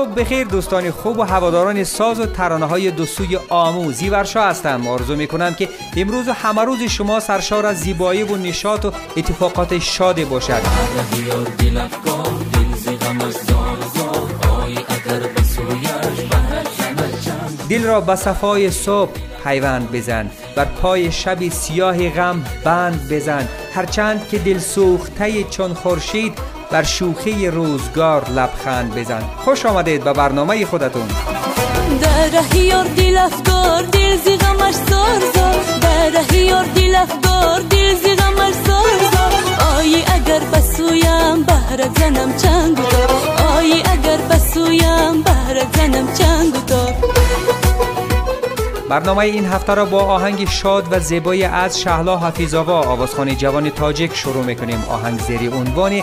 صبح بخیر دوستان خوب و هواداران ساز و ترانه های دو سوی آمو زیورشا هستم. آرزو می کنم که امروز و همه روز شما سرشار از زیبایی و نشاط و اتفاقات شاد باشد. دل را به صفای صبح پیوند بزن. بر پای شب سیاه غم بند بزن. هرچند که دل سوخته چون خورشید بر شوخی روزگار لبخند بزن. خوش آمدید به برنامه خودتون. در یار دل افگار دل زی غمش سارزا در یار دل افگار دل زی غمش سارزا آیی اگر بسویم بهر زنم چنگ آیی اگر بسویم بهر زنم چنگ برنامه این هفته را با آهنگ شاد و زیبای از شهلا حفیظاوا آوازخان جوان تاجک شروع می‌کنیم. آهنگ زیری عنوان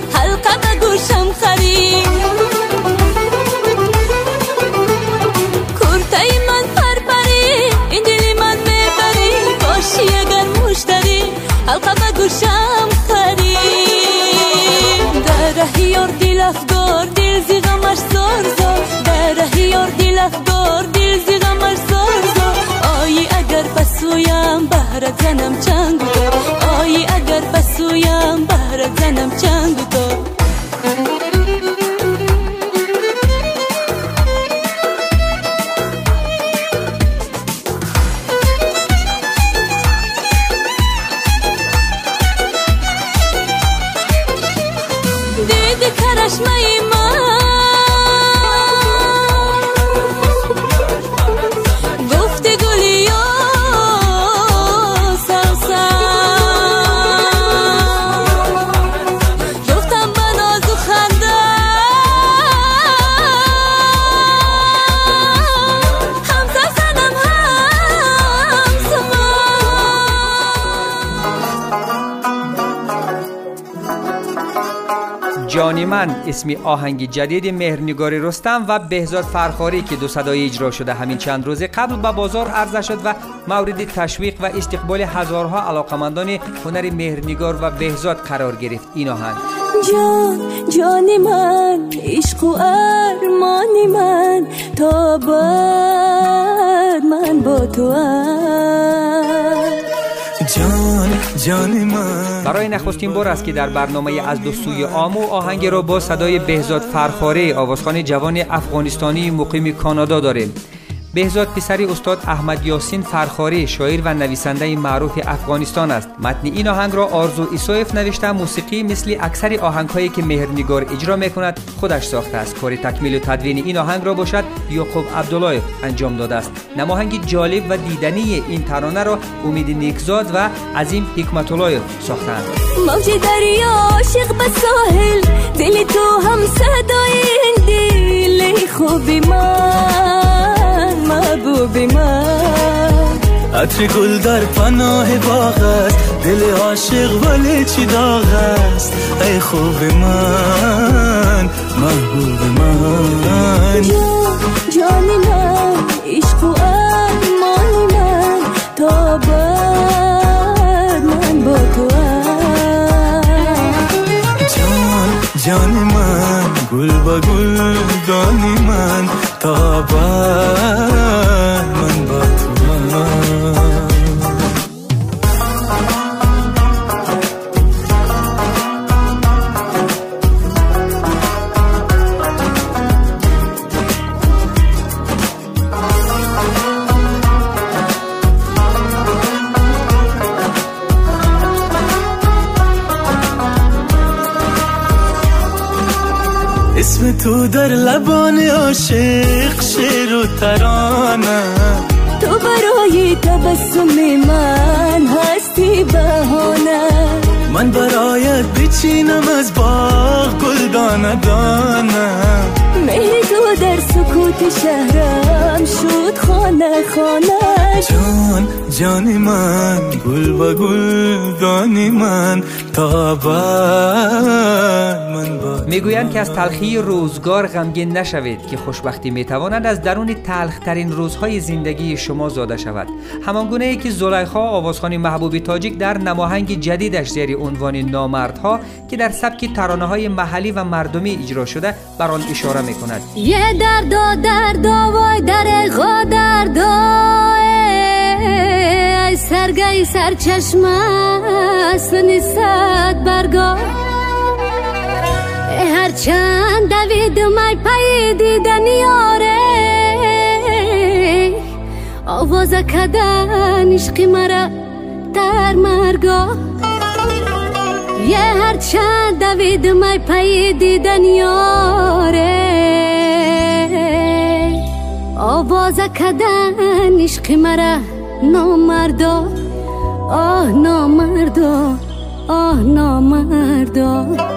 چنگ آیی جانی من اسمی آهنگ جدید مهرنگاری رستم و بهزاد فرخاری که دو صدای اجرا شده همین چند روز قبل به بازار عرضه شد و مورد تشویق و استقبال هزارها علاقمندان هنر مهرنگار و بهزاد قرار گرفت. این آهنگ. جان جان من عشق و ارمان من تا من با تو جان جان من. برای نخستین بار است که در برنامه از دو سوی آمو آهنگ را با صدای بهزاد فرخاره آوازخان جوان افغانستانی مقیم کانادا داریم. بهزاد پسری استاد احمد یاسین فرخاری شاعر و نویسنده معروف افغانستان است. متن این آهنگ را آرزو ایسویف نوشته موسیقی مثل اکثر آهنگهایی که مهرنگار اجرا می‌کند خودش ساخته است. کار تکمیل و تدوین این آهنگ را باشد یعقوب عبدالله انجام داده است. نماهنگ جالب و دیدنی این ترانه را امید نیکزاد و عظیم حکمت الله ساختند موج دریا عاشق به ساحل دل تو هم صدای عطر گل در پناه باغ است. دل عاشق ولی چی داغ است؟ ای خوب من محبوب من. جان من عشق و ارمان من. تا من با تو جان جان من گل با گل دانی من. تا من در لبان عاشق شیر و ترانه. تو برای تبسم من هستی بهانه. من برایت بچینم از باغ گل دانه. دانه مهر تو در سکوت شهرم شد خانه خانه. جان جان من گل و گل دانی من تا می‌گویند که از تلخی روزگار غمگین نشوید که خوشبختی می‌تواند از درون تلخترین روزهای زندگی شما زاده شود. همان گونه ای که زلیخا آوازخوان محبوب تاجیک در نماهنگ جدیدش زیر عنوان نامردها که در سبک ترانه های محلی و مردمی اجرا شده بر آن اشاره می کند یه درد درد وای در درد ای. سرگی سرچشم است نیست برگاه هر چند دوید مای پای دیدن یاره آواز کدن عشق مرا در مرگا. یه هر چند دوید مای پای دیدن یاره آواز کدن عشق مرا نامردا. آه نامردا آه نامردا.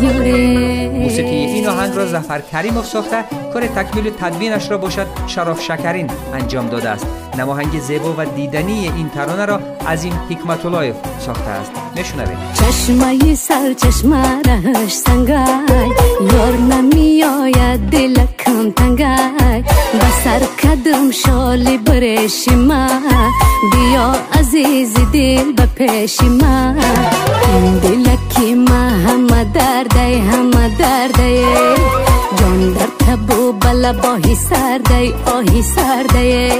موسیقی این آهنگ را زفر کریموف ساخته کار تکمیل تدوینش را باشد شراف شکرین انجام داده است. نماهنگ زیبا و دیدنی این ترانه را از این حکمت الله ساخته است. میشنویم چشمه سر چشمه رهش سنگای یار نمی آید دل کم تنگای بسر کدم شالی برش ما بیا دل به پیش ما. دلکی ما همه درده همه درده. جان در تبو بلا باهی سرده آهی سرده.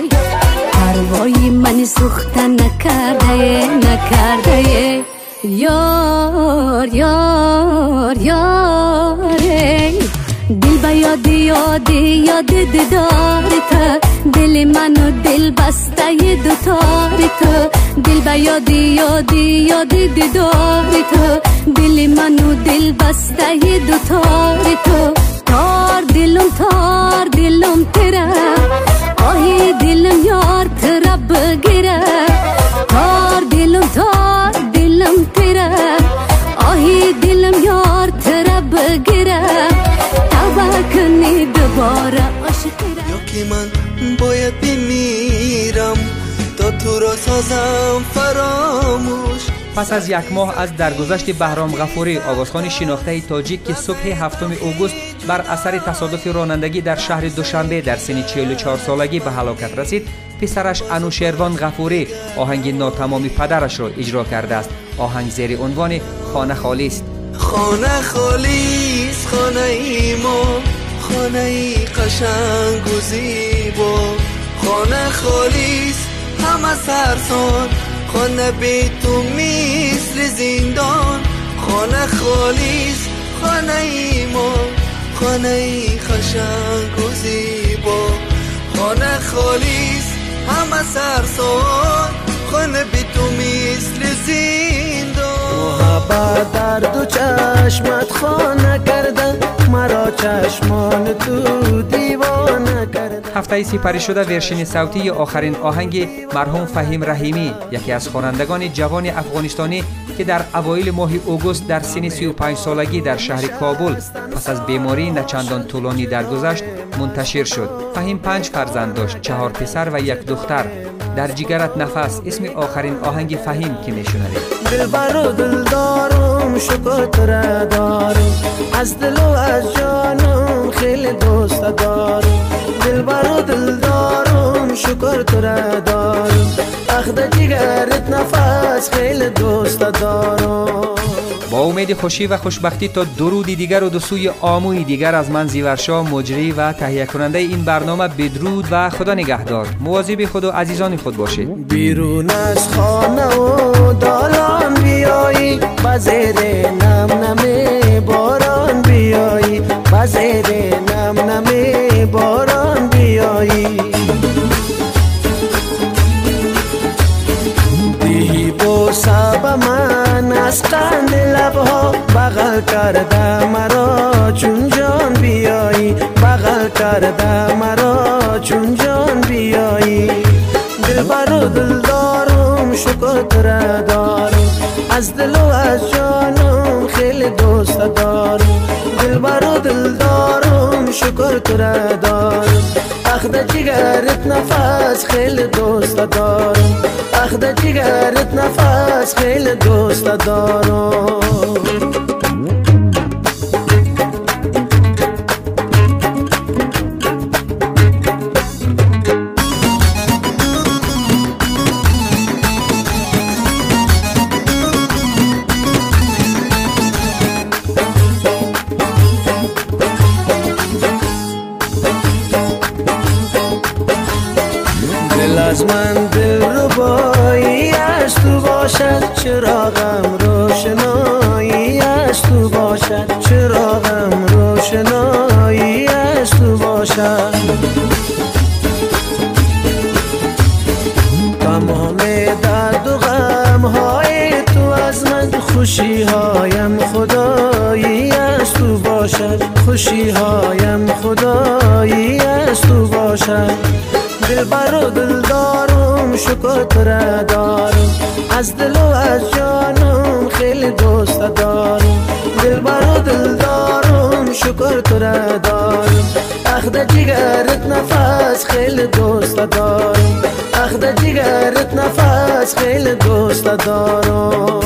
پروایی من سخته نکرده نکرده. یار یار یار دل با یادی یادی یادی دیداری تا دل منو دل بسته ی دوتاری تو. دل با یادی یادی یادی دیداری تو. دل منو دل بسته ی دوتاری تو. تار دلم تار دلم تیرا آهی دلم یار ترا بگیره. تار دلم تار دلم تیرا آهی دلم یار ترا بگیره. توبه کنی دوباره. سازم فراموش. پس از یک ماه از درگذشت بهرام غفوری آوازخان شناخته تاجیک که صبح هفتم اوگوست بر اثر تصادف رانندگی در شهر دوشنبه در سن 44 سالگی به هلاکت رسید پسرش انوشیروان غفوری آهنگ ناتمامی پدرش را اجرا کرده است. آهنگ زیر عنوان خانه خالی است. خانه خالی است خانه ای ما خانه ای قشنگ و زیبا. خانه خالیست همه سرسان خانه بی تو مثل زندان. خانه خالیست خانه ای ما خانه ای قشنگ و زیبا. خانه خالیست همه سرسان خانه بی تو مثل زندان. محبت در دو چشمت خانه کرده. مرا چشمان تو دیوانه کرده. هفته سپری شده ورشن صوتی آخرین آهنگ مرحوم فهیم رحیمی یکی از خوانندگان جوان افغانستانی که در اوایل ماه اوگوست در سن 35 سالگی در شهر کابل پس از بیماری نچندان طولانی درگذشت منتشر شد. فهیم پنج فرزند داشت چهار پسر و یک دختر. در جگرت نفس اسم آخرین آهنگ فهیم که میشنوید. دلبر و دلدارم شکر دارم. از دل و از جانم خیلی دوست دارم. دلبر و دلدارم شکر دارم. اخد جگرت نفس خیلی دوست دارم. با امید خوشی و خوشبختی تا درودی دیگر و دو سوی آموی دیگر از من زیورشا مجری و تهیه کننده این برنامه بدرود و خدا نگهدار. مواظب خود و عزیزان خود باشید. بیرون از خانه و کرده مرا چون جان بیایی. دل بر دل دارم شکر دارم از دل و از جانم خیلی دوست دارم. دل بر دل دارم شکر دارم اخد جگرت نفس خیلی دوست دارم. اخد جگرت نفس خیلی دوست دارم. خوشی هایم خدایی از تو باشد. خوشی هایم خدایی از تو باشد. دل بر و دل دارم شکر دارم از دل و از جانم خیلی دوست دارم. دل بر و دل دارم شکر تو را دارم اخد جگرت نفس خیلی دوست دارم. اخد جگرت نفس خیلی دوست دارم.